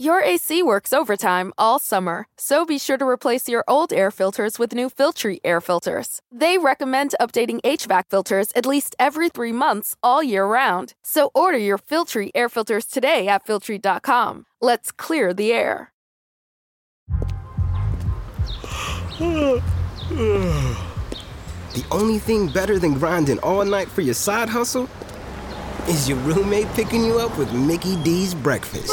Your AC works overtime all summer, so be sure to replace your old air filters with new Filtry air filters. They recommend updating HVAC filters at least every three months all year round. So order your Filtry air filters today at Filtry.com. Let's clear the air. The only thing better than grinding all night for your side hustle is your roommate picking you up with Mickey D's breakfast.